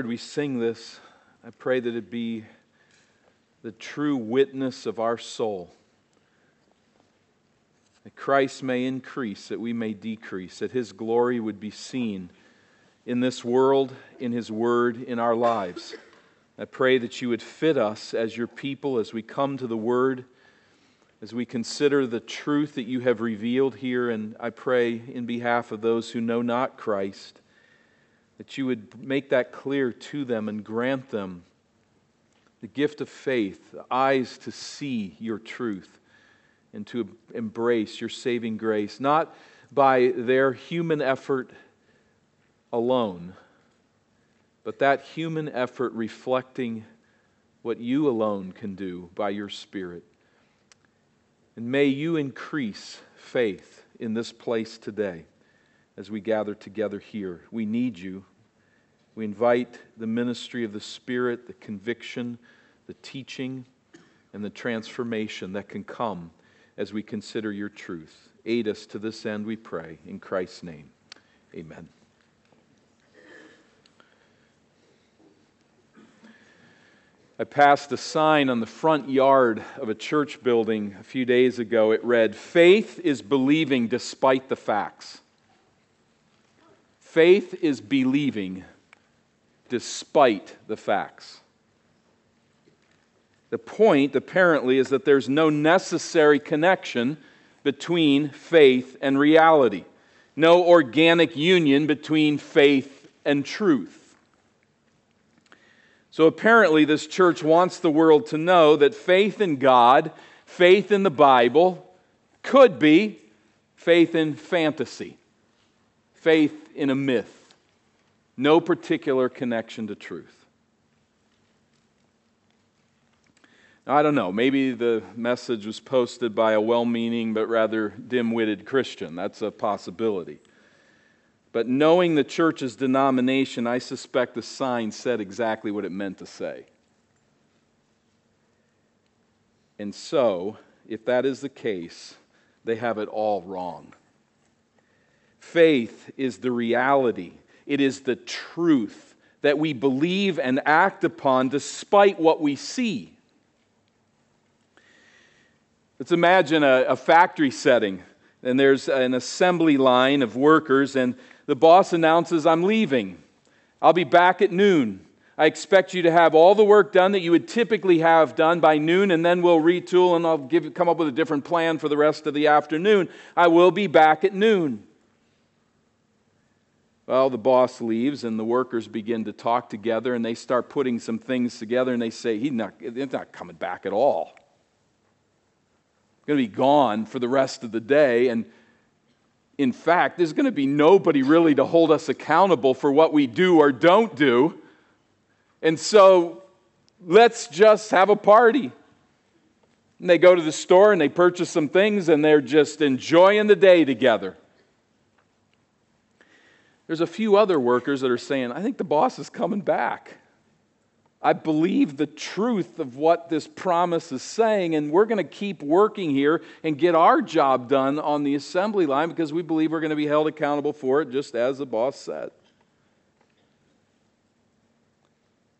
Lord, we sing this. I pray that it be the true witness of our soul. That Christ may increase, that we may decrease, that his glory would be seen in this world, in his word, in our lives. I pray that you would fit us as your people as we come to the word, as we consider the truth that you have revealed here. And I pray in behalf of those who know not Christ that you would make that clear to them and grant them the gift of faith, the eyes to see your truth and to embrace your saving grace, not by their human effort alone, but that human effort reflecting what you alone can do by your Spirit. And may you increase faith in this place today as we gather together here. We need you. We invite the ministry of the Spirit, the conviction, the teaching, and the transformation that can come as we consider your truth. Aid us to this end, we pray. In Christ's name, amen. I passed a sign on the front yard of a church building a few days ago. It read, Faith is believing despite the facts. Faith is believing despite the facts. The point, apparently, is that there's no necessary connection between faith and reality, no organic union between faith and truth. So apparently, this church wants the world to know that faith in God, faith in the Bible, could be faith in fantasy, faith in a myth no particular connection to truth. Now, I don't know, maybe the message was posted by a well meaning but rather dim witted Christian. That's a possibility. But knowing the church's denomination, I suspect the sign said exactly what it meant to say. And so, if that is the case, they have it all wrong. Faith is the reality it is the truth that we believe and act upon despite what we see. Let's imagine a, a, factory setting, and there's an assembly line of workers, and the boss announces, I'm leaving. I'll be back at noon. I expect you to have all the work done that you would typically have done by noon, and then we'll retool and I'll give, come up with a different plan for the rest of the afternoon. I will be back at noon. Well, the boss leaves and the workers begin to talk together and they start putting some things together and they say, He's not, not coming back at all. He's going to be gone for the rest of the day. And in fact, there's going to be nobody really to hold us accountable for what we do or don't do. And so let's just have a party. And they go to the store and they purchase some things and they're just enjoying the day together. There's a few other workers that are saying, I think the boss is coming back. I believe the truth of what this promise is saying, and we're going to keep working here and get our job done on the assembly line because we believe we're going to be held accountable for it, just as the boss said.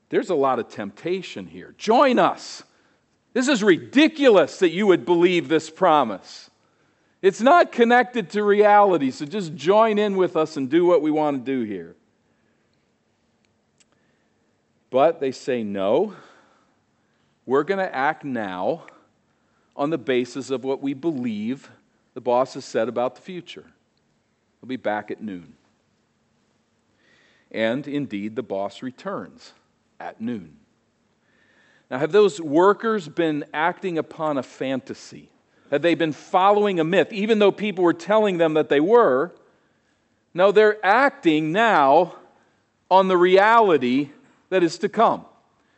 There's a lot of temptation here. Join us. This is ridiculous that you would believe this promise. It's not connected to reality, so just join in with us and do what we want to do here. But they say, no, we're going to act now on the basis of what we believe the boss has said about the future. We'll be back at noon. And indeed, the boss returns at noon. Now, have those workers been acting upon a fantasy? Had they been following a myth, even though people were telling them that they were? No, they're acting now on the reality that is to come.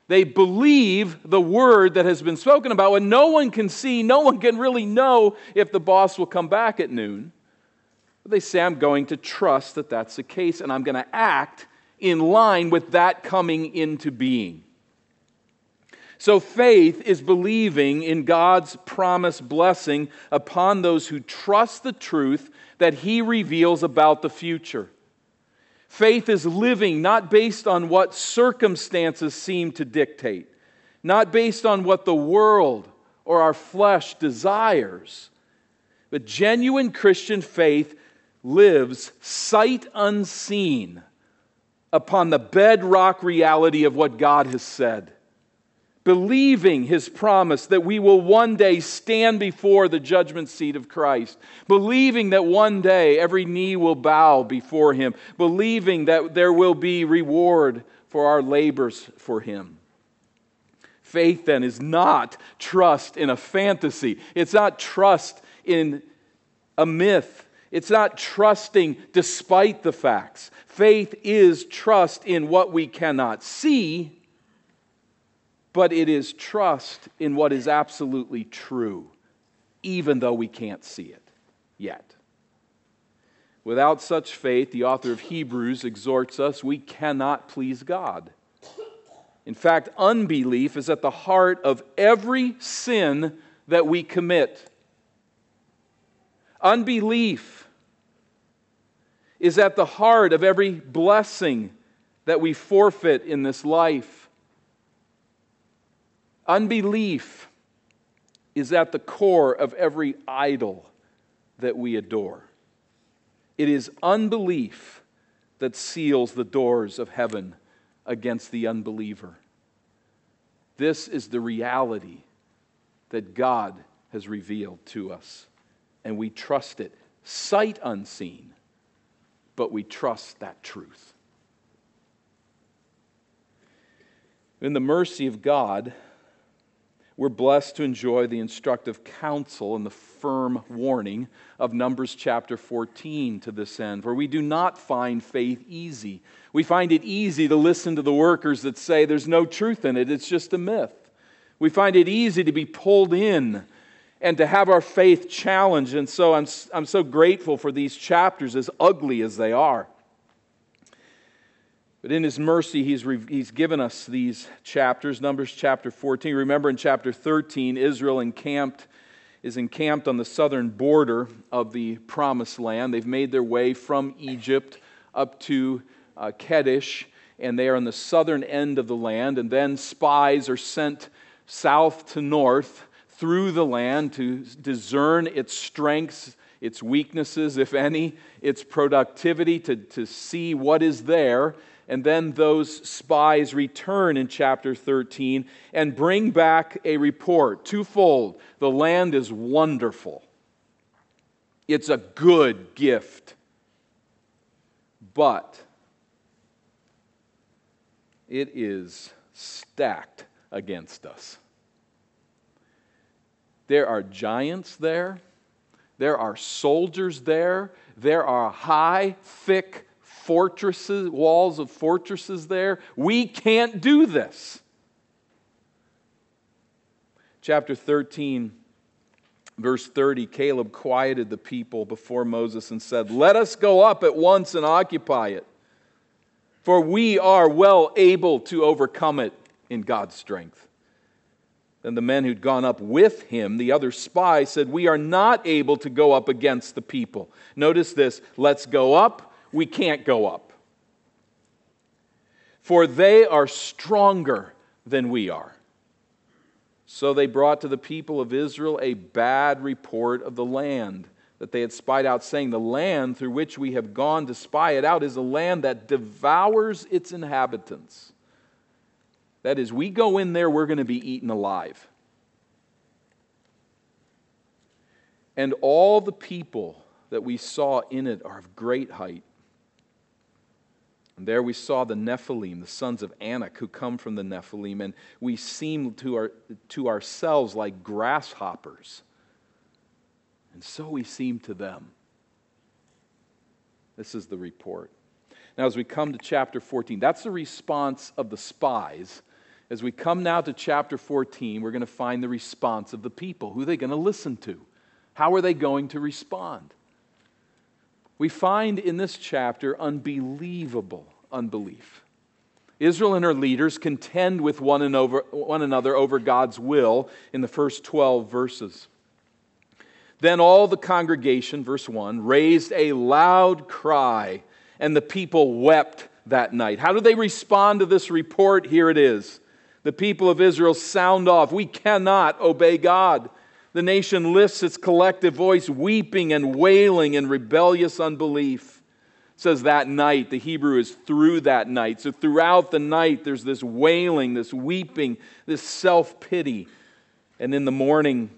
They believe the word that has been spoken about, and no one can see, no one can really know if the boss will come back at noon. But they say, I'm going to trust that that's the case, and I'm going to act in line with that coming into being. So faith is believing in God's promised blessing upon those who trust the truth that He reveals about the future. Faith is living not based on what circumstances seem to dictate, not based on what the world or our flesh desires. But genuine Christian faith lives sight unseen upon the bedrock reality of what God has said believing his promise that we will one day stand before the judgment seat of Christ, believing that one day every knee will bow before him, believing that there will be reward for our labors for him. Faith then is not trust in a fantasy. It's not trust in a myth. It's not trusting despite the facts. Faith is trust in what we cannot see but it is trust in what is absolutely true, even though we can't see it yet. Without such faith, the author of Hebrews exhorts us, we cannot please God. In fact, unbelief is at the heart of every sin that we commit. Unbelief is at the heart of every blessing that we forfeit in this life. Unbelief is at the core of every idol that we adore. It is unbelief that seals the doors of heaven against the unbeliever. This is the reality that God has revealed to us, and we trust it sight unseen, but we trust that truth. In the mercy of God, we're blessed to enjoy the instructive counsel and the firm warning of Numbers chapter 14 to this end, where we do not find faith easy. We find it easy to listen to the workers that say there's no truth in it, it's just a myth. We find it easy to be pulled in and to have our faith challenged. And so I'm, I'm so grateful for these chapters, as ugly as they are. But in his mercy, he's, he's given us these chapters. Numbers chapter 14. Remember in chapter 13, Israel encamped, is encamped on the southern border of the promised land. They've made their way from Egypt up to uh, Kadesh, and they are on the southern end of the land. And then spies are sent south to north through the land to discern its strengths, its weaknesses, if any, its productivity, to, to see what is there and then those spies return in chapter 13 and bring back a report twofold. The land is wonderful, it's a good gift. But it is stacked against us. There are giants there. There are soldiers there. There are high, thick fortresses, walls of fortresses there. We can't do this. Chapter 13, verse 30 Caleb quieted the people before Moses and said, Let us go up at once and occupy it, for we are well able to overcome it in God's strength. Then the men who'd gone up with him, the other spy, said, We are not able to go up against the people. Notice this let's go up we can't go up. For they are stronger than we are. So they brought to the people of Israel a bad report of the land that they had spied out, saying, The land through which we have gone to spy it out is a land that devours its inhabitants. That is, we go in there, we're going to be eaten alive. And all the people that we saw in it are of great height. And there we saw the Nephilim, the sons of Anak, who come from the Nephilim, and we seem to, our, to ourselves like grasshoppers. And so we seem to them. This is the report. Now, as we come to chapter 14, that's the response of the spies. As we come now to chapter 14, we're going to find the response of the people. Who are they going to listen to? How are they going to respond? we find in this chapter unbelievable unbelief. Israel and her leaders contend with one, another over God's will in the first 12 verses. Then all the congregation, verse 1, raised a loud cry and the people wept that night. How do they respond to this report? Here it is. The people of Israel sound off. We cannot obey God. The nation lifts its collective voice, weeping and wailing in rebellious unbelief. Says that night, the Hebrew is through that night. So throughout the night, there's this wailing, this weeping, this self pity. And in the morning,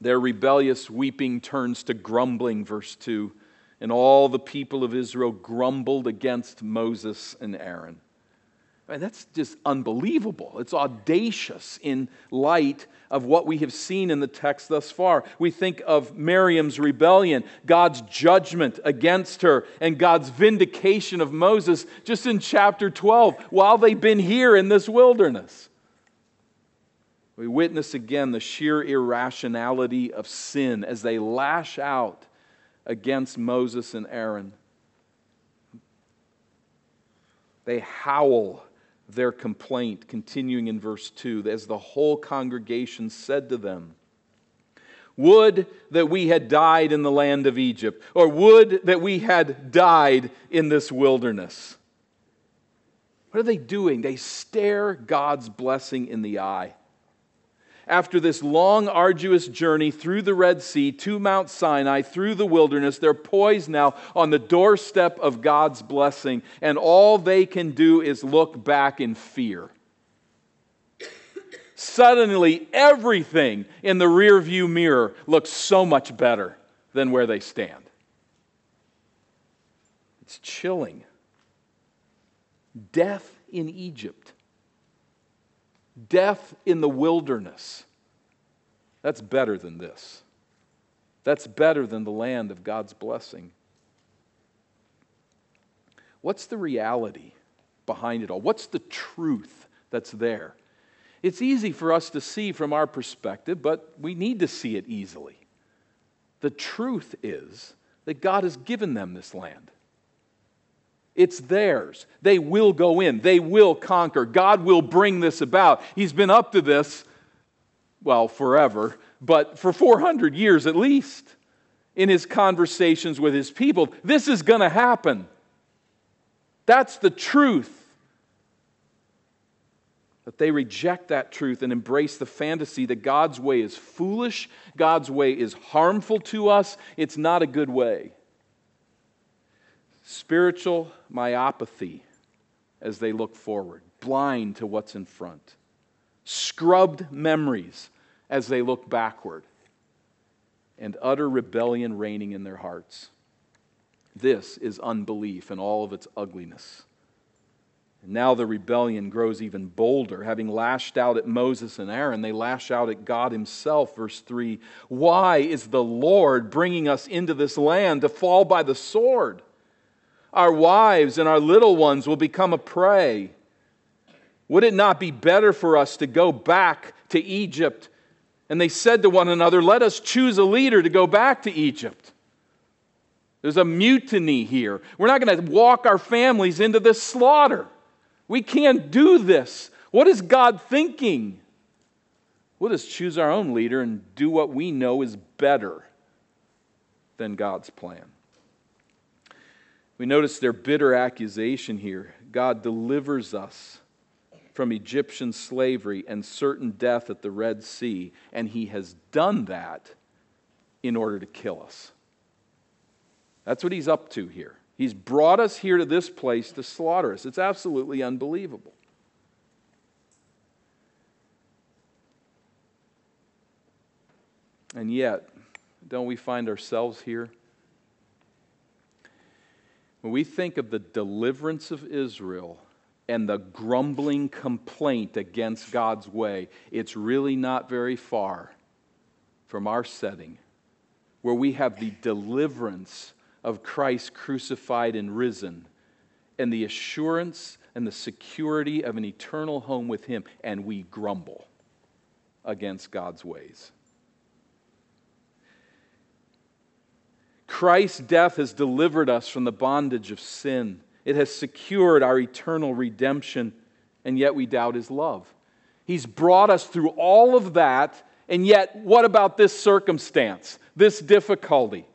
their rebellious weeping turns to grumbling, verse 2. And all the people of Israel grumbled against Moses and Aaron. I mean, that's just unbelievable. It's audacious in light of what we have seen in the text thus far. We think of Miriam's rebellion, God's judgment against her, and God's vindication of Moses just in chapter 12 while they've been here in this wilderness. We witness again the sheer irrationality of sin as they lash out against Moses and Aaron. They howl their complaint, continuing in verse 2, as the whole congregation said to them, Would that we had died in the land of Egypt, or would that we had died in this wilderness. What are they doing? They stare God's blessing in the eye after this long, arduous journey through the Red Sea to Mount Sinai, through the wilderness, they're poised now on the doorstep of God's blessing, and all they can do is look back in fear. Suddenly, everything in the rearview mirror looks so much better than where they stand. It's chilling. Death in Egypt death in the wilderness. That's better than this. That's better than the land of God's blessing. What's the reality behind it all? What's the truth that's there? It's easy for us to see from our perspective, but we need to see it easily. The truth is that God has given them this land. It's theirs. They will go in, they will conquer. God will bring this about. He's been up to this, well, forever, but for 400 years at least in his conversations with his people. This is going to happen. That's the truth. But they reject that truth and embrace the fantasy that God's way is foolish, God's way is harmful to us, it's not a good way spiritual myopathy as they look forward, blind to what's in front, scrubbed memories as they look backward, and utter rebellion reigning in their hearts. This is unbelief in all of its ugliness. And now the rebellion grows even bolder. Having lashed out at Moses and Aaron, they lash out at God Himself. Verse 3 Why is the Lord bringing us into this land to fall by the sword? Our wives and our little ones will become a prey. Would it not be better for us to go back to Egypt? And they said to one another, Let us choose a leader to go back to Egypt. There's a mutiny here. We're not going to walk our families into this slaughter. We can't do this. What is God thinking? We'll just choose our own leader and do what we know is better than God's plan. We notice their bitter accusation here. God delivers us from Egyptian slavery and certain death at the Red Sea, and He has done that in order to kill us. That's what He's up to here. He's brought us here to this place to slaughter us. It's absolutely unbelievable. And yet, don't we find ourselves here? When we think of the deliverance of Israel and the grumbling complaint against God's way, it's really not very far from our setting where we have the deliverance of Christ crucified and risen and the assurance and the security of an eternal home with Him, and we grumble against God's ways. Christ's death has delivered us from the bondage of sin. It has secured our eternal redemption, and yet we doubt his love. He's brought us through all of that, and yet, what about this circumstance, this difficulty?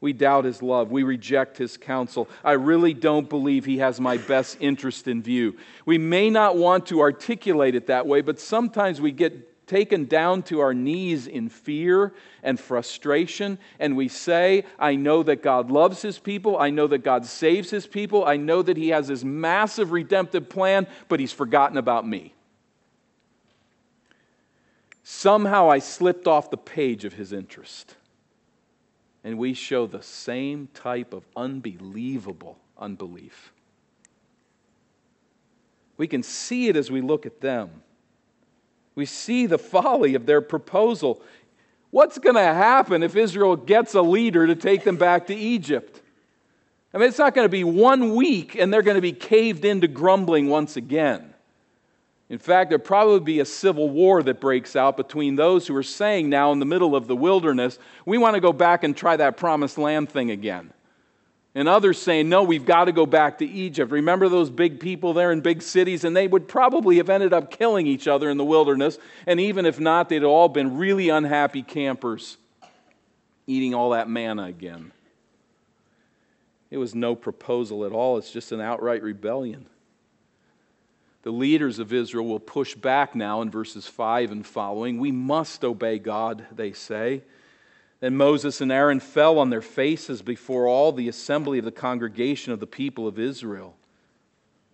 We doubt his love. We reject his counsel. I really don't believe he has my best interest in view. We may not want to articulate it that way, but sometimes we get taken down to our knees in fear and frustration, and we say, I know that God loves his people. I know that God saves his people. I know that he has this massive redemptive plan, but he's forgotten about me. Somehow I slipped off the page of his interest and we show the same type of unbelievable unbelief. We can see it as we look at them. We see the folly of their proposal. What's going to happen if Israel gets a leader to take them back to Egypt? I mean, it's not going to be one week and they're going to be caved into grumbling once again. In fact, there'll probably be a civil war that breaks out between those who are saying now in the middle of the wilderness, we want to go back and try that promised land thing again. And others saying, no, we've got to go back to Egypt. Remember those big people there in big cities? And they would probably have ended up killing each other in the wilderness. And even if not, they'd all been really unhappy campers eating all that manna again. It was no proposal at all, it's just an outright rebellion. The leaders of Israel will push back now in verses 5 and following. We must obey God, they say. Then Moses and Aaron fell on their faces before all the assembly of the congregation of the people of Israel.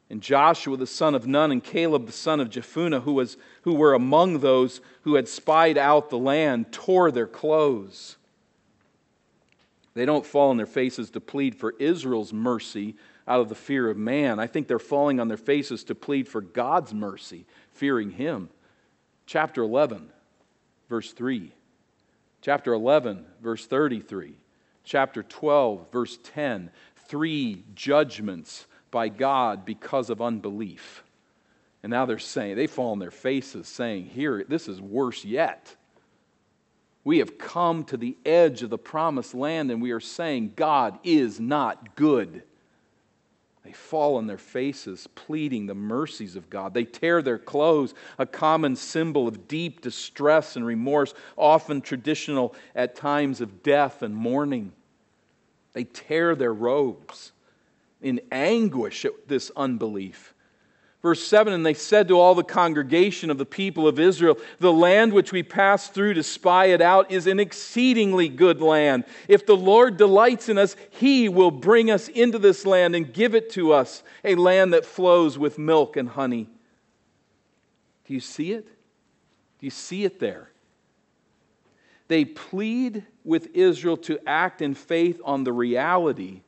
And Joshua the son of Nun and Caleb the son of Jephunneh, who, was, who were among those who had spied out the land, tore their clothes. They don't fall on their faces to plead for Israel's mercy, out of the fear of man. I think they're falling on their faces to plead for God's mercy, fearing Him. Chapter 11, verse 3. Chapter 11, verse 33. Chapter 12, verse 10. Three judgments by God because of unbelief. And now they're saying, they fall on their faces saying, Here, this is worse yet. We have come to the edge of the promised land and we are saying, God is not good. They fall on their faces, pleading the mercies of God. They tear their clothes, a common symbol of deep distress and remorse, often traditional at times of death and mourning. They tear their robes in anguish at this unbelief. Verse 7 And they said to all the congregation of the people of Israel, The land which we passed through to spy it out is an exceedingly good land. If the Lord delights in us, he will bring us into this land and give it to us, a land that flows with milk and honey. Do you see it? Do you see it there? They plead with Israel to act in faith on the reality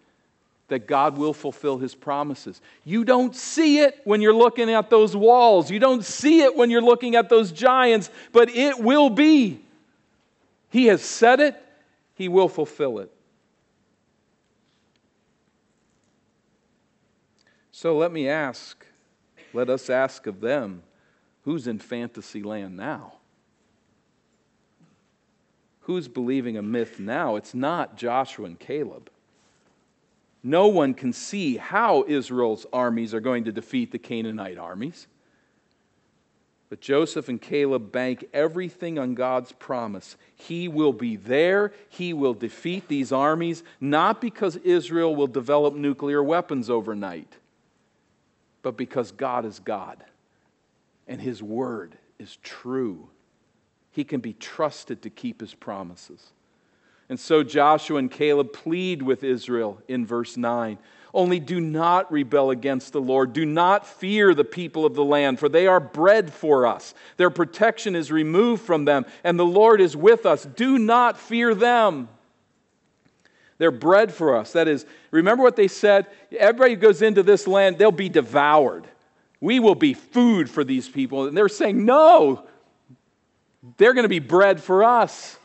that God will fulfill his promises. You don't see it when you're looking at those walls. You don't see it when you're looking at those giants, but it will be. He has said it, he will fulfill it. So let me ask, let us ask of them, who's in fantasy land now? Who's believing a myth now? It's not Joshua and Caleb. No one can see how Israel's armies are going to defeat the Canaanite armies. But Joseph and Caleb bank everything on God's promise. He will be there. He will defeat these armies, not because Israel will develop nuclear weapons overnight, but because God is God and His word is true. He can be trusted to keep His promises. And so Joshua and Caleb plead with Israel in verse 9 Only do not rebel against the Lord. Do not fear the people of the land, for they are bread for us. Their protection is removed from them, and the Lord is with us. Do not fear them. They're bread for us. That is, remember what they said? Everybody who goes into this land, they'll be devoured. We will be food for these people. And they're saying, no, they're going to be bread for us.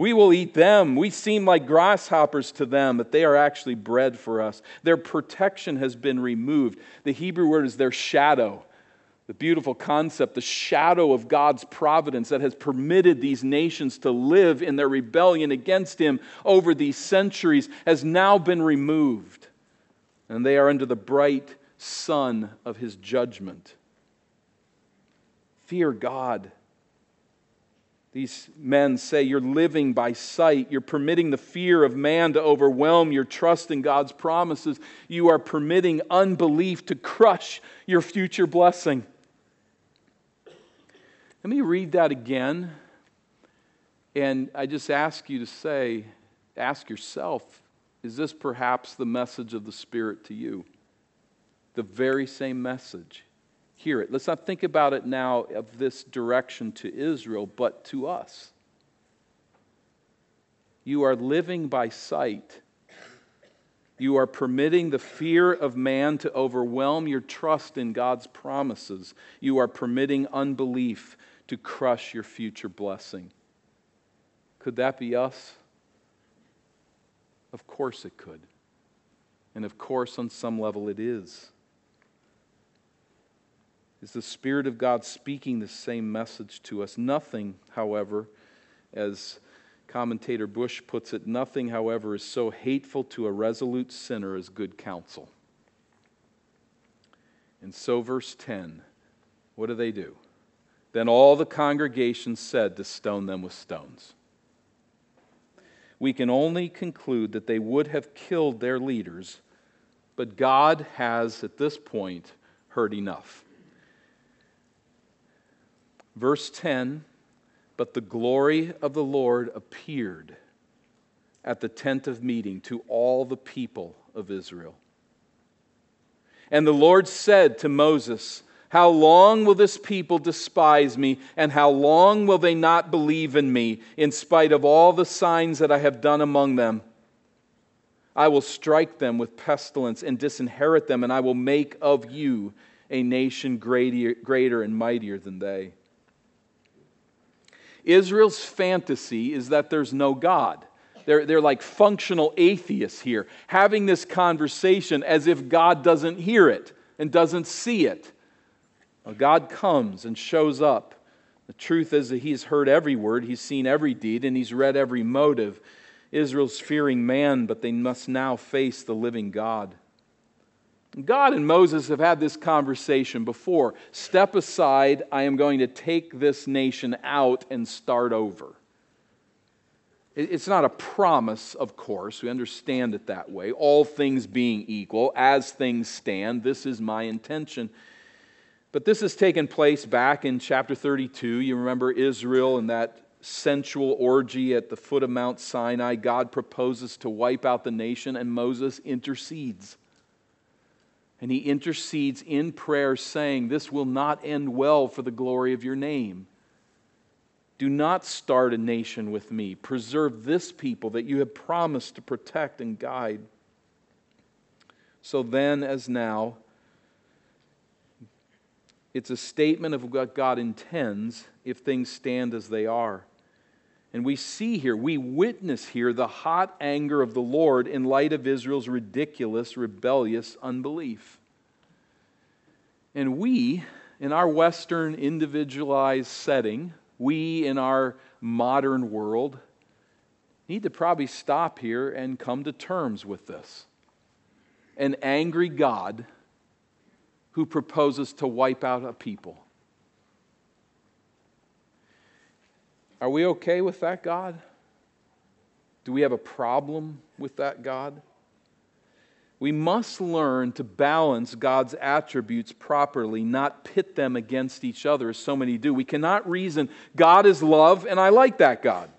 We will eat them. We seem like grasshoppers to them, but they are actually bread for us. Their protection has been removed. The Hebrew word is their shadow. The beautiful concept, the shadow of God's providence that has permitted these nations to live in their rebellion against Him over these centuries, has now been removed. And they are under the bright sun of His judgment. Fear God These men say you're living by sight. You're permitting the fear of man to overwhelm your trust in God's promises. You are permitting unbelief to crush your future blessing. Let me read that again. And I just ask you to say, ask yourself, is this perhaps the message of the Spirit to you? The very same message hear it. Let's not think about it now of this direction to Israel, but to us. You are living by sight. You are permitting the fear of man to overwhelm your trust in God's promises. You are permitting unbelief to crush your future blessing. Could that be us? Of course it could. And of course, on some level, it is. Is the Spirit of God speaking the same message to us? Nothing, however, as commentator Bush puts it, nothing, however, is so hateful to a resolute sinner as good counsel. And so, verse 10, what do they do? Then all the congregation said to stone them with stones. We can only conclude that they would have killed their leaders, but God has, at this point, heard enough. Verse 10 But the glory of the Lord appeared at the tent of meeting to all the people of Israel. And the Lord said to Moses, How long will this people despise me, and how long will they not believe in me, in spite of all the signs that I have done among them? I will strike them with pestilence and disinherit them, and I will make of you a nation greater, greater and mightier than they. Israel's fantasy is that there's no God. They're, they're like functional atheists here, having this conversation as if God doesn't hear it and doesn't see it. Well, God comes and shows up. The truth is that He's heard every word, He's seen every deed, and He's read every motive. Israel's fearing man, but they must now face the living God. God and Moses have had this conversation before. Step aside, I am going to take this nation out and start over. It's not a promise, of course. We understand it that way. All things being equal, as things stand, this is my intention. But this has taken place back in chapter 32. You remember Israel and that sensual orgy at the foot of Mount Sinai. God proposes to wipe out the nation, and Moses intercedes. And he intercedes in prayer, saying, This will not end well for the glory of your name. Do not start a nation with me. Preserve this people that you have promised to protect and guide. So then, as now, it's a statement of what God intends if things stand as they are. And we see here, we witness here the hot anger of the Lord in light of Israel's ridiculous, rebellious unbelief. And we, in our Western individualized setting, we in our modern world, need to probably stop here and come to terms with this. An angry God who proposes to wipe out a people. Are we okay with that God? Do we have a problem with that God? We must learn to balance God's attributes properly, not pit them against each other as so many do. We cannot reason, God is love, and I like that God.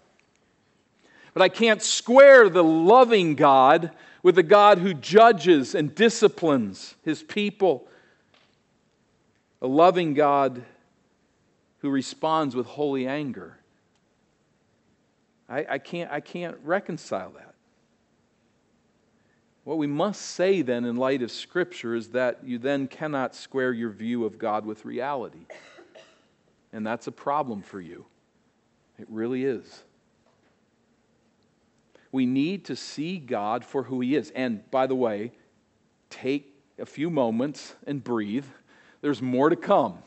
But I can't square the loving God with the God who judges and disciplines his people. A loving God who responds with holy anger. I, I, can't, I can't reconcile that. What we must say then, in light of Scripture, is that you then cannot square your view of God with reality. And that's a problem for you. It really is. We need to see God for who He is. And by the way, take a few moments and breathe. There's more to come.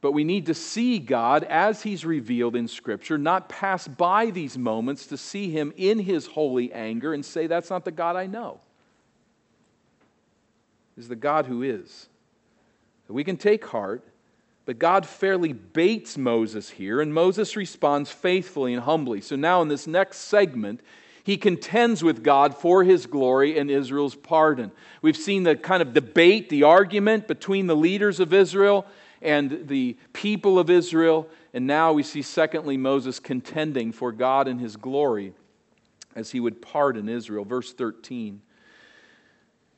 But we need to see God as He's revealed in Scripture, not pass by these moments to see Him in His holy anger and say, That's not the God I know. Is the God who is. We can take heart, But God fairly baits Moses here, and Moses responds faithfully and humbly. So now, in this next segment, he contends with God for his glory and Israel's pardon. We've seen the kind of debate, the argument between the leaders of Israel and the people of Israel. And now we see, secondly, Moses contending for God and his glory as he would pardon Israel. Verse 13.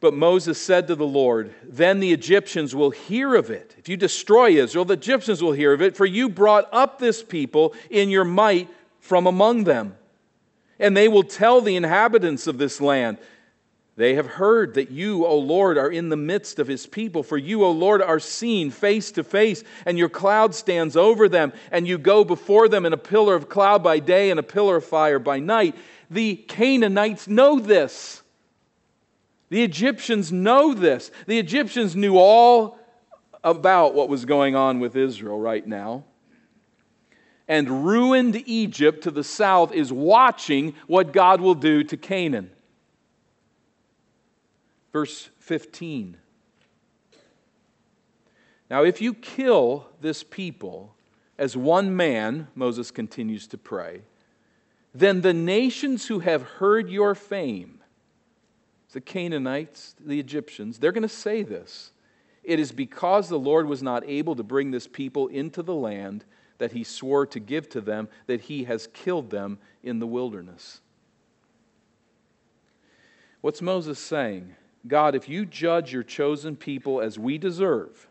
But Moses said to the Lord, Then the Egyptians will hear of it. If you destroy Israel, the Egyptians will hear of it, for you brought up this people in your might from among them. And they will tell the inhabitants of this land, They have heard that you, O Lord, are in the midst of his people. For you, O Lord, are seen face to face, and your cloud stands over them, and you go before them in a pillar of cloud by day and a pillar of fire by night. The Canaanites know this. The Egyptians know this. The Egyptians knew all about what was going on with Israel right now. And ruined Egypt to the south is watching what God will do to Canaan. Verse 15. Now, if you kill this people as one man, Moses continues to pray, then the nations who have heard your fame the Canaanites, the Egyptians, they're going to say this. It is because the Lord was not able to bring this people into the land that he swore to give to them that he has killed them in the wilderness. What's Moses saying? God, if you judge your chosen people as we deserve,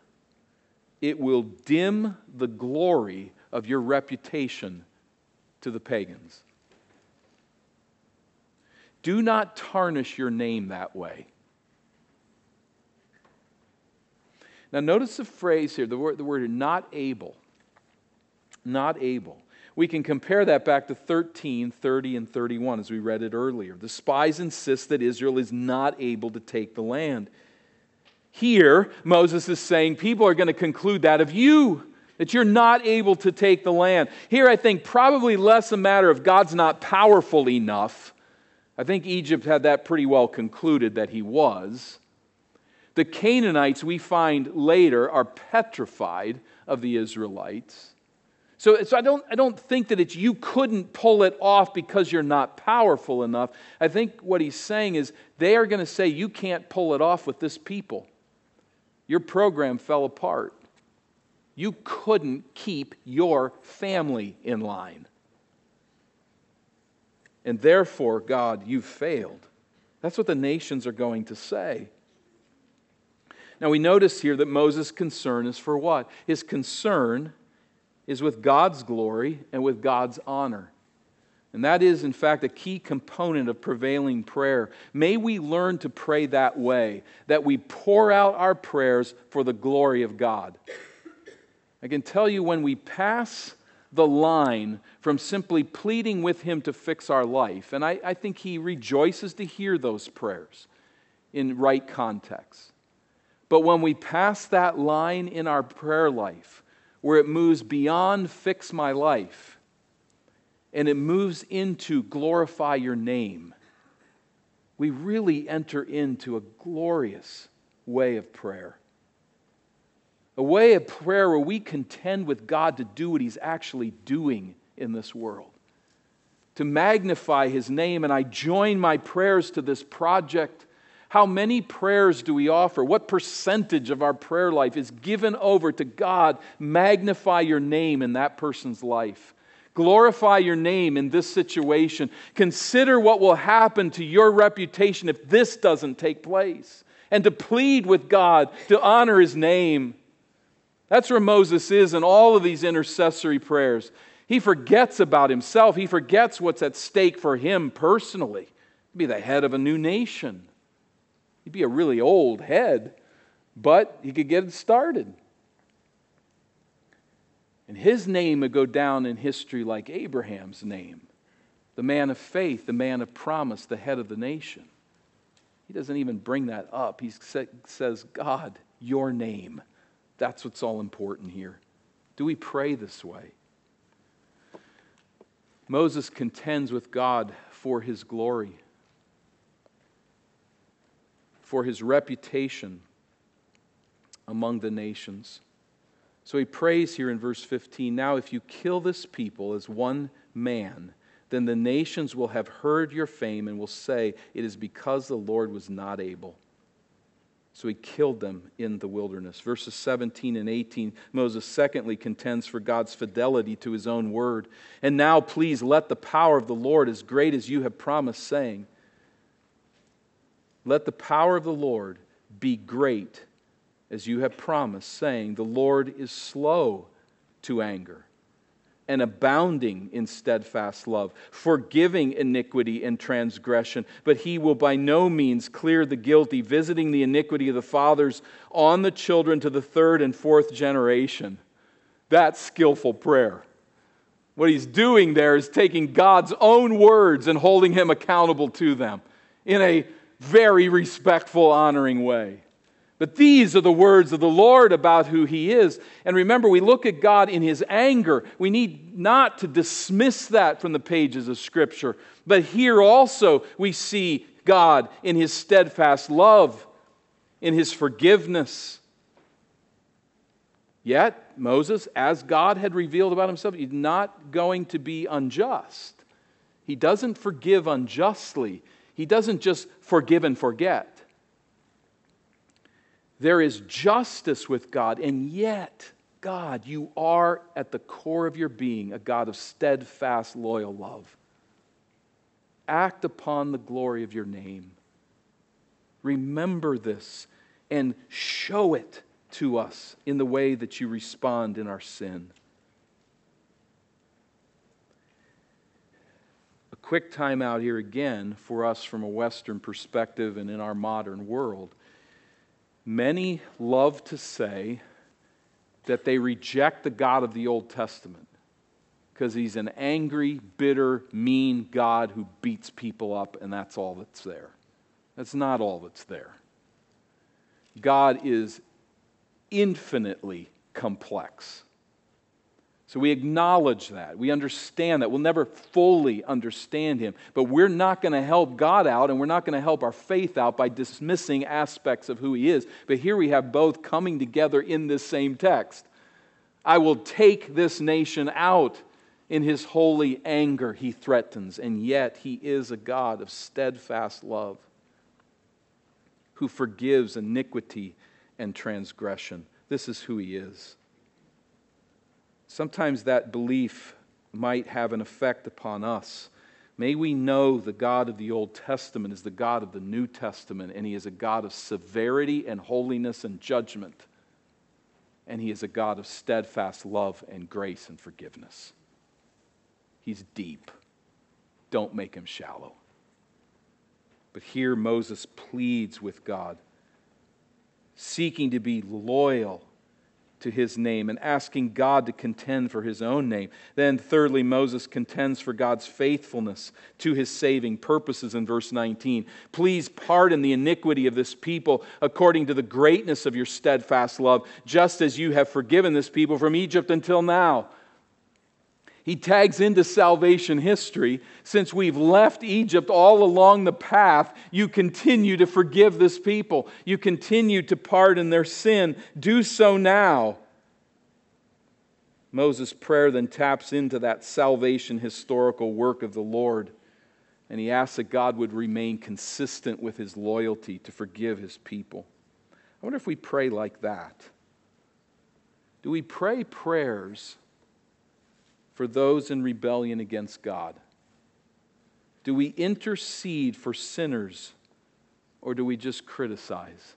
it will dim the glory of your reputation to the pagans. Do not tarnish your name that way. Now, notice the phrase here the word, the word not able. Not able. We can compare that back to 13, 30, and 31 as we read it earlier. The spies insist that Israel is not able to take the land. Here, Moses is saying people are going to conclude that of you, that you're not able to take the land. Here, I think probably less a matter of God's not powerful enough I think Egypt had that pretty well concluded that he was. The Canaanites, we find later, are petrified of the Israelites. So, so I, don't, I don't think that it's you couldn't pull it off because you're not powerful enough. I think what he's saying is they are going to say, You can't pull it off with this people. Your program fell apart. You couldn't keep your family in line. And therefore, God, you failed. That's what the nations are going to say. Now, we notice here that Moses' concern is for what? His concern is with God's glory and with God's honor. And that is, in fact, a key component of prevailing prayer. May we learn to pray that way, that we pour out our prayers for the glory of God. I can tell you when we pass the line from simply pleading with Him to fix our life. And I, I think He rejoices to hear those prayers in right context. But when we pass that line in our prayer life, where it moves beyond fix my life and it moves into glorify your name, we really enter into a glorious way of prayer a way of prayer where we contend with God to do what He's actually doing in this world, to magnify His name. And I join my prayers to this project. How many prayers do we offer? What percentage of our prayer life is given over to God? Magnify your name in that person's life. Glorify your name in this situation. Consider what will happen to your reputation if this doesn't take place. And to plead with God to honor his name. That's where Moses is in all of these intercessory prayers. He forgets about himself, he forgets what's at stake for him personally. He'd be the head of a new nation. He'd be a really old head, but he could get it started. And his name would go down in history like Abraham's name the man of faith, the man of promise, the head of the nation. He doesn't even bring that up. He says, God, your name. That's what's all important here. Do we pray this way? Moses contends with God for his glory, for his reputation among the nations. So he prays here in verse 15 Now, if you kill this people as one man, then the nations will have heard your fame and will say, It is because the Lord was not able. So he killed them in the wilderness. Verses 17 and 18, Moses secondly contends for God's fidelity to his own word. And now, please, let the power of the Lord, as great as you have promised, saying, Let the power of the Lord be great as you have promised, saying, The Lord is slow to anger and abounding in steadfast love, forgiving iniquity and transgression. But he will by no means clear the guilty, visiting the iniquity of the fathers on the children to the third and fourth generation. That's skillful prayer. What he's doing there is taking God's own words and holding him accountable to them in a very respectful, honoring way. But these are the words of the Lord about who He is. And remember, we look at God in His anger. We need not to dismiss that from the pages of Scripture. But here also we see God in His steadfast love, in His forgiveness. Yet, Moses, as God had revealed about Himself, He's not going to be unjust. He doesn't forgive unjustly, He doesn't just forgive and forget. There is justice with God, and yet, God, you are at the core of your being a God of steadfast, loyal love. Act upon the glory of your name. Remember this and show it to us in the way that you respond in our sin. Quick time out here again for us from a Western perspective and in our modern world. Many love to say that they reject the God of the Old Testament because he's an angry, bitter, mean God who beats people up, and that's all that's there. That's not all that's there. God is infinitely complex. So we acknowledge that. We understand that. We'll never fully understand Him. But we're not going to help God out and we're not going to help our faith out by dismissing aspects of who He is. But here we have both coming together in this same text. I will take this nation out. In His holy anger, He threatens, and yet He is a God of steadfast love who forgives iniquity and transgression. This is who He is. Sometimes that belief might have an effect upon us. May we know the God of the Old Testament is the God of the New Testament, and He is a God of severity and holiness and judgment. And He is a God of steadfast love and grace and forgiveness. He's deep. Don't make Him shallow. But here Moses pleads with God, seeking to be loyal to his name and asking God to contend for his own name. Then, thirdly, Moses contends for God's faithfulness to his saving purposes in verse 19. Please pardon the iniquity of this people according to the greatness of your steadfast love, just as you have forgiven this people from Egypt until now. He tags into salvation history. Since we've left Egypt all along the path, you continue to forgive this people. You continue to pardon their sin. Do so now. Moses' prayer then taps into that salvation historical work of the Lord, and he asks that God would remain consistent with his loyalty to forgive his people. I wonder if we pray like that. Do we pray prayers? For those in rebellion against God? Do we intercede for sinners or do we just criticize?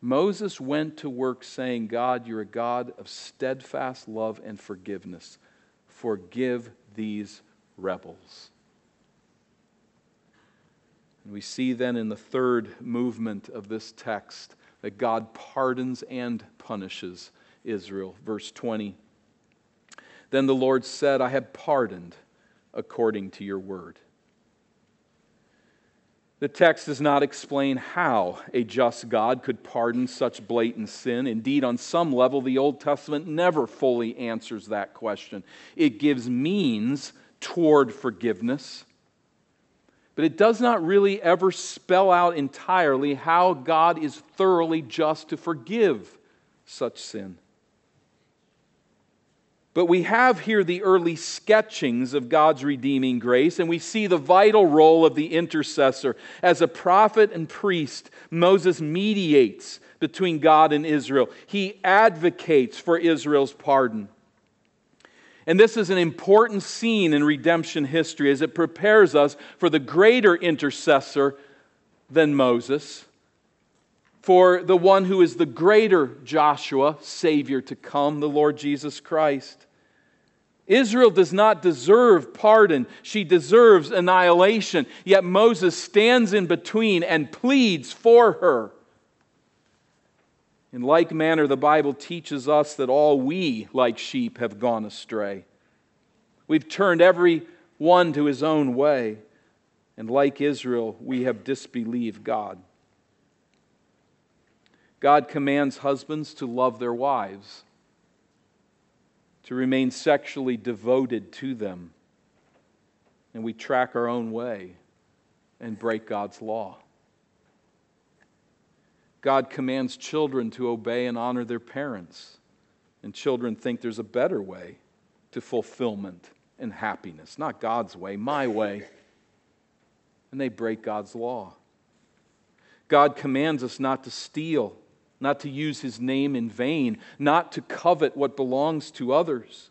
Moses went to work saying, God, you're a God of steadfast love and forgiveness. Forgive these rebels. And we see then in the third movement of this text that God pardons and punishes Israel. Verse 20. Then the Lord said, I have pardoned according to your word. The text does not explain how a just God could pardon such blatant sin. Indeed, on some level, the Old Testament never fully answers that question. It gives means toward forgiveness, but it does not really ever spell out entirely how God is thoroughly just to forgive such sin. But we have here the early sketchings of God's redeeming grace, and we see the vital role of the intercessor. As a prophet and priest, Moses mediates between God and Israel, he advocates for Israel's pardon. And this is an important scene in redemption history as it prepares us for the greater intercessor than Moses, for the one who is the greater Joshua, Savior to come, the Lord Jesus Christ. Israel does not deserve pardon, she deserves annihilation. Yet Moses stands in between and pleads for her. In like manner, the Bible teaches us that all we, like sheep, have gone astray. We've turned every one to his own way, and like Israel, we have disbelieved God. God commands husbands to love their wives to remain sexually devoted to them. And we track our own way and break God's law. God commands children to obey and honor their parents, and children think there's a better way to fulfillment and happiness, not God's way, my way. And they break God's law. God commands us not to steal not to use his name in vain, not to covet what belongs to others.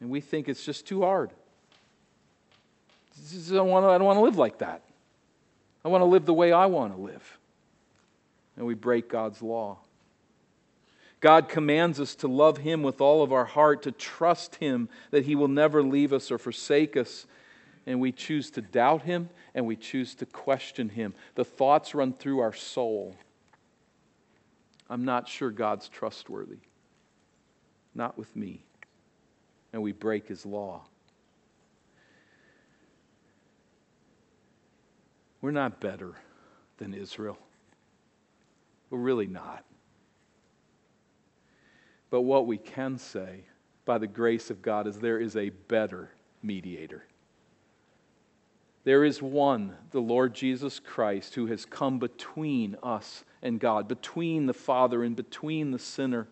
And we think it's just too hard. I don't want to, live like that. I want to live the way I want to live. And we break God's law. God commands us to love Him with all of our heart, to trust Him that He will never leave us or forsake us. And we choose to doubt Him and we choose to question Him. The thoughts run through our soul. I'm not sure God's trustworthy. Not with me. And we break his law. We're not better than Israel. We're really not. But what we can say by the grace of God is there is a better mediator. There is one, the Lord Jesus Christ, who has come between us and God, between the Father and between the sinner,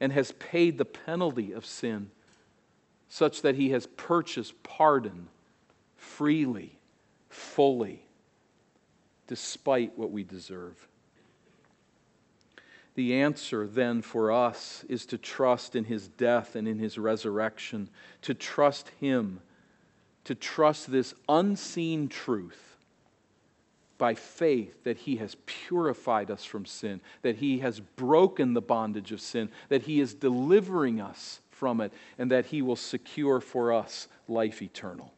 and has paid the penalty of sin, such that he has purchased pardon freely, fully, despite what we deserve. The answer then for us is to trust in his death and in his resurrection, to trust him to trust this unseen truth by faith that He has purified us from sin, that He has broken the bondage of sin, that He is delivering us from it, and that He will secure for us life eternal.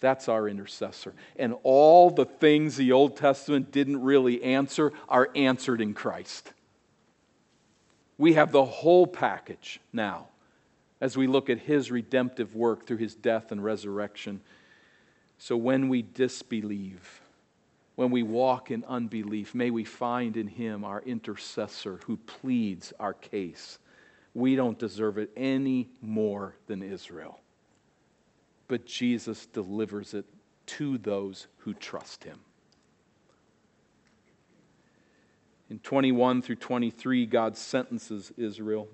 That's our intercessor. And all the things the Old Testament didn't really answer are answered in Christ. We have the whole package now as we look at his redemptive work through his death and resurrection. So when we disbelieve, when we walk in unbelief, may we find in him our intercessor who pleads our case. We don't deserve it any more than Israel. But Jesus delivers it to those who trust him. In 21 through 23, God sentences Israel.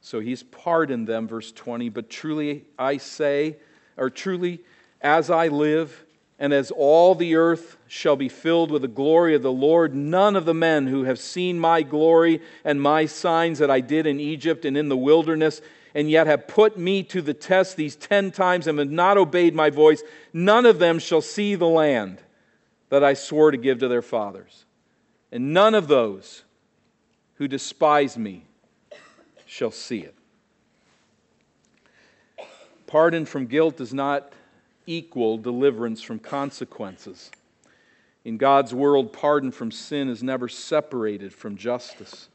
So he's pardoned them, verse 20. But truly I say, or truly as I live, and as all the earth shall be filled with the glory of the Lord, none of the men who have seen my glory and my signs that I did in Egypt and in the wilderness, and yet have put me to the test these ten times and have not obeyed my voice, none of them shall see the land that I swore to give to their fathers. And none of those who despise me shall see it. Pardon from guilt does not equal deliverance from consequences. In God's world, pardon from sin is never separated from justice.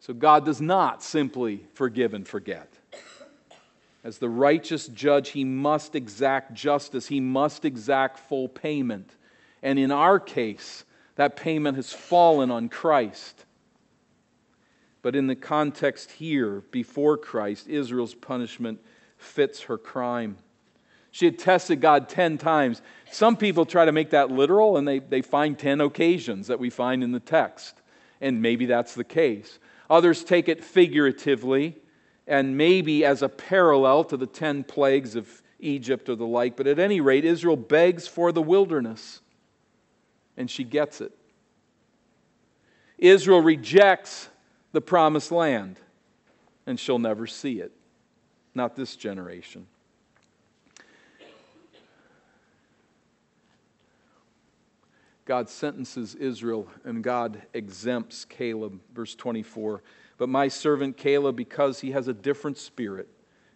So God does not simply forgive and forget. As the righteous judge, he must exact justice, he must exact full payment. And in our case, that payment has fallen on Christ. But in the context here, before Christ, Israel's punishment fits her crime. She had tested God 10 times. Some people try to make that literal and they, they find 10 occasions that we find in the text. And maybe that's the case. Others take it figuratively and maybe as a parallel to the 10 plagues of Egypt or the like. But at any rate, Israel begs for the wilderness, and she gets it. Israel rejects the promised land, and she'll never see it. Not this generation. God sentences Israel and God exempts Caleb. Verse 24. But my servant Caleb, because he has a different spirit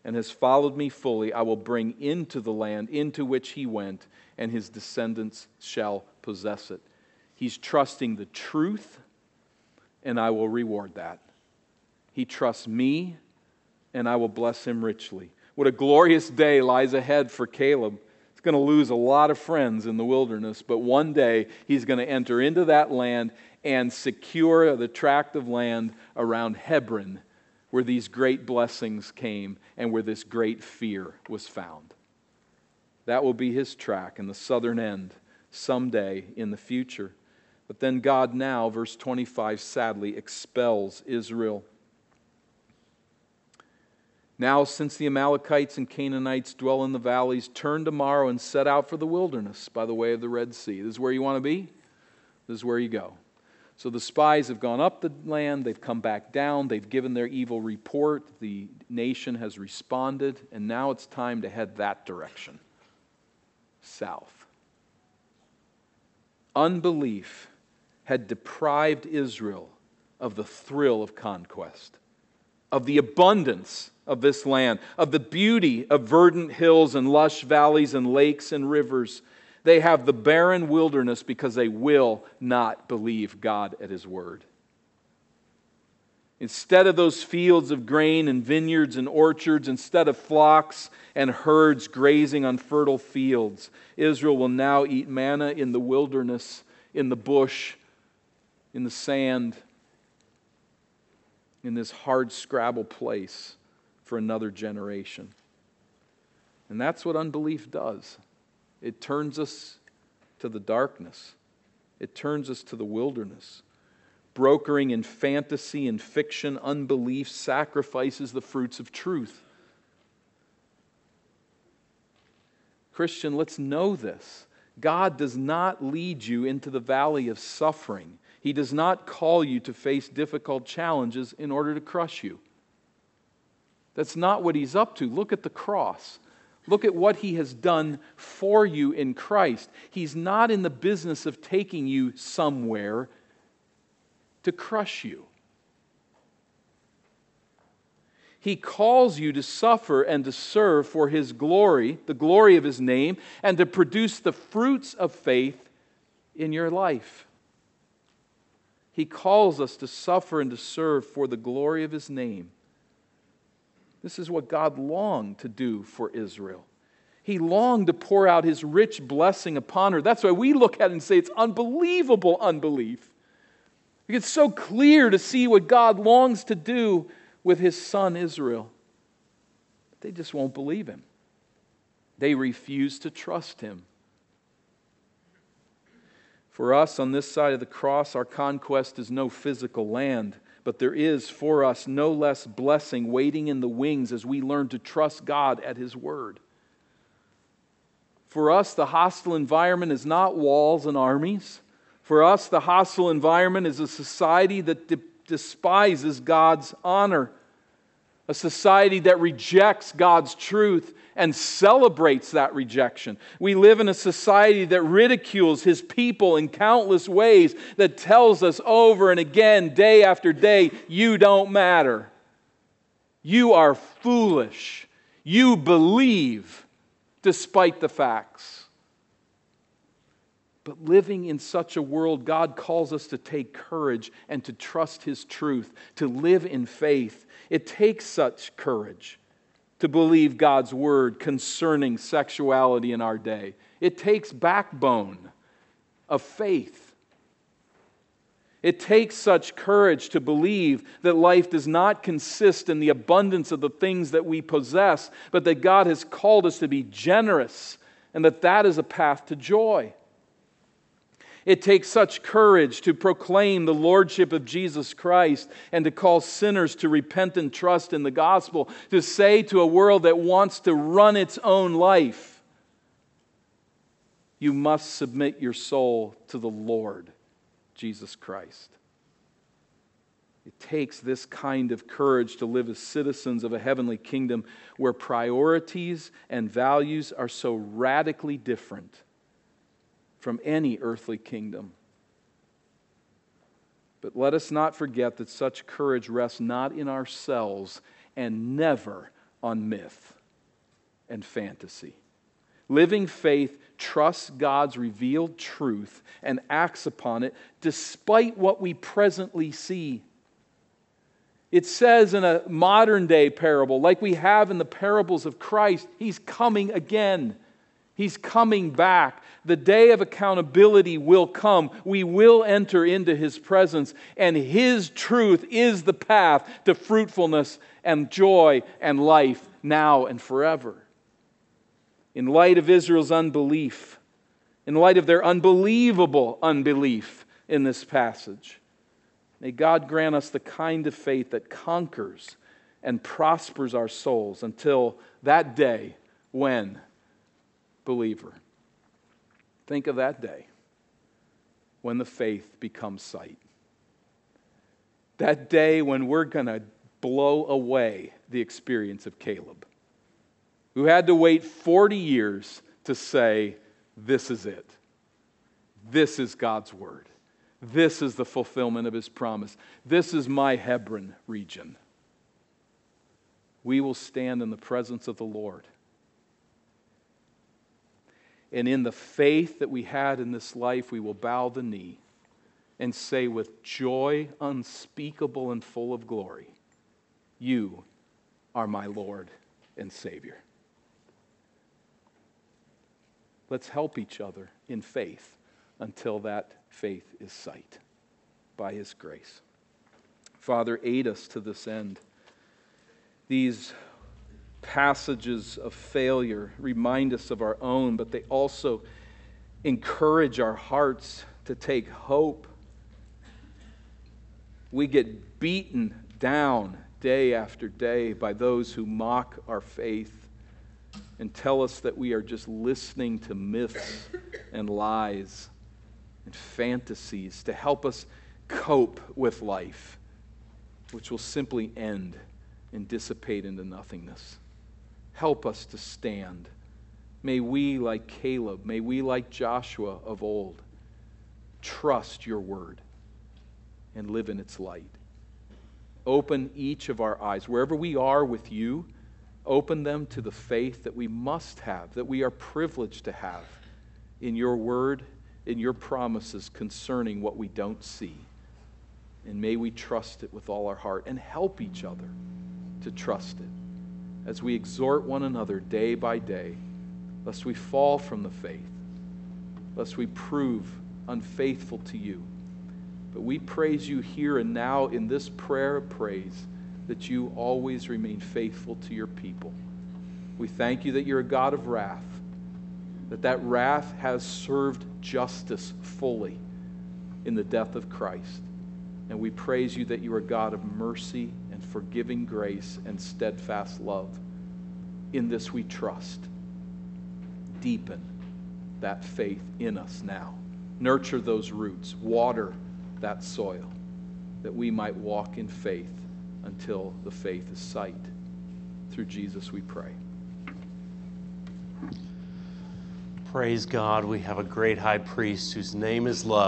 and has followed me fully, I will bring into the land into which he went, and his descendants shall possess it. He's trusting the truth, and I will reward that. He trusts me, and I will bless him richly. What a glorious day lies ahead for Caleb. Going to lose a lot of friends in the wilderness, but one day he's going to enter into that land and secure the tract of land around Hebron where these great blessings came and where this great fear was found. That will be his track in the southern end someday in the future. But then God now, verse 25, sadly expels Israel. Now, since the Amalekites and Canaanites dwell in the valleys, turn tomorrow and set out for the wilderness by the way of the Red Sea. This is where you want to be. This is where you go. So the spies have gone up the land, they've come back down, they've given their evil report, the nation has responded, and now it's time to head that direction south. Unbelief had deprived Israel of the thrill of conquest, of the abundance of this land, of the beauty of verdant hills and lush valleys and lakes and rivers. They have the barren wilderness because they will not believe God at His word. Instead of those fields of grain and vineyards and orchards, instead of flocks and herds grazing on fertile fields, Israel will now eat manna in the wilderness, in the bush, in the sand, in this hard scrabble place for another generation. And that's what unbelief does it turns us to the darkness, it turns us to the wilderness. Brokering in fantasy and fiction, unbelief sacrifices the fruits of truth. Christian, let's know this. God does not lead you into the valley of suffering. He does not call you to face difficult challenges in order to crush you. That's not what he's up to. Look at the cross. Look at what he has done for you in Christ. He's not in the business of taking you somewhere to crush you. He calls you to suffer and to serve for His glory, the glory of His name, and to produce the fruits of faith in your life. He calls us to suffer and to serve for the glory of His name. This is what God longed to do for Israel. He longed to pour out his rich blessing upon her. That's why we look at it and say it's unbelievable unbelief. It's so clear to see what God longs to do with his son Israel. But they just won't believe him, they refuse to trust him. For us on this side of the cross, our conquest is no physical land but there is for us no less blessing waiting in the wings as we learn to trust God at His word. For us, the hostile environment is not walls and armies. For us, the hostile environment is a society that de- despises God's honor, a society that rejects God's truth and celebrates that rejection. We live in a society that ridicules his people in countless ways, that tells us over and again, day after day, you don't matter. You are foolish. You believe despite the facts. But living in such a world, God calls us to take courage and to trust His truth, to live in faith. It takes such courage to believe God's word concerning sexuality in our day. It takes backbone of faith. It takes such courage to believe that life does not consist in the abundance of the things that we possess, but that God has called us to be generous and that that is a path to joy. It takes such courage to proclaim the lordship of Jesus Christ and to call sinners to repent and trust in the gospel, to say to a world that wants to run its own life, you must submit your soul to the Lord Jesus Christ. It takes this kind of courage to live as citizens of a heavenly kingdom where priorities and values are so radically different from any earthly kingdom. But let us not forget that such courage rests not in ourselves and never on myth and fantasy. Living faith trusts God's revealed truth and acts upon it despite what we presently see. It says in a modern day parable, like we have in the parables of Christ, He's coming again. He's coming back. The day of accountability will come. We will enter into His presence, and His truth is the path to fruitfulness and joy and life now and forever. In light of Israel's unbelief, in light of their unbelievable unbelief in this passage, may God grant us the kind of faith that conquers and prospers our souls until that day when believer. Think of that day when the faith becomes sight. That day when we're going to blow away the experience of Caleb, who had to wait 40 years to say, This is it. This is God's word. This is the fulfillment of his promise. This is my Hebron region. We will stand in the presence of the Lord and in the faith that we had in this life, we will bow the knee and say with joy unspeakable and full of glory, You are my Lord and Savior. Let's help each other in faith until that faith is sight by His grace. Father, aid us to this end. These passages of failure remind us of our own, but they also encourage our hearts to take hope. We get beaten down day after day by those who mock our faith and tell us that we are just listening to myths and lies and fantasies to help us cope with life, which will simply end and dissipate into nothingness. Help us to stand. May we, like Caleb, may we, like Joshua of old, trust your word and live in its light. Open each of our eyes, wherever we are with you, open them to the faith that we must have, that we are privileged to have in your word, in your promises concerning what we don't see. And may we trust it with all our heart and help each other to trust it as we exhort one another day by day, lest we fall from the faith, lest we prove unfaithful to you. But we praise you here and now in this prayer of praise that you always remain faithful to your people. We thank you that you're a God of wrath, that that wrath has served justice fully in the death of Christ. And we praise you that you are a God of mercy and forgiving grace and steadfast love. In this we trust. Deepen that faith in us now. Nurture those roots, water that soil, that we might walk in faith until the faith is sight. Through Jesus we pray. Praise God. We have a great high priest whose name is love.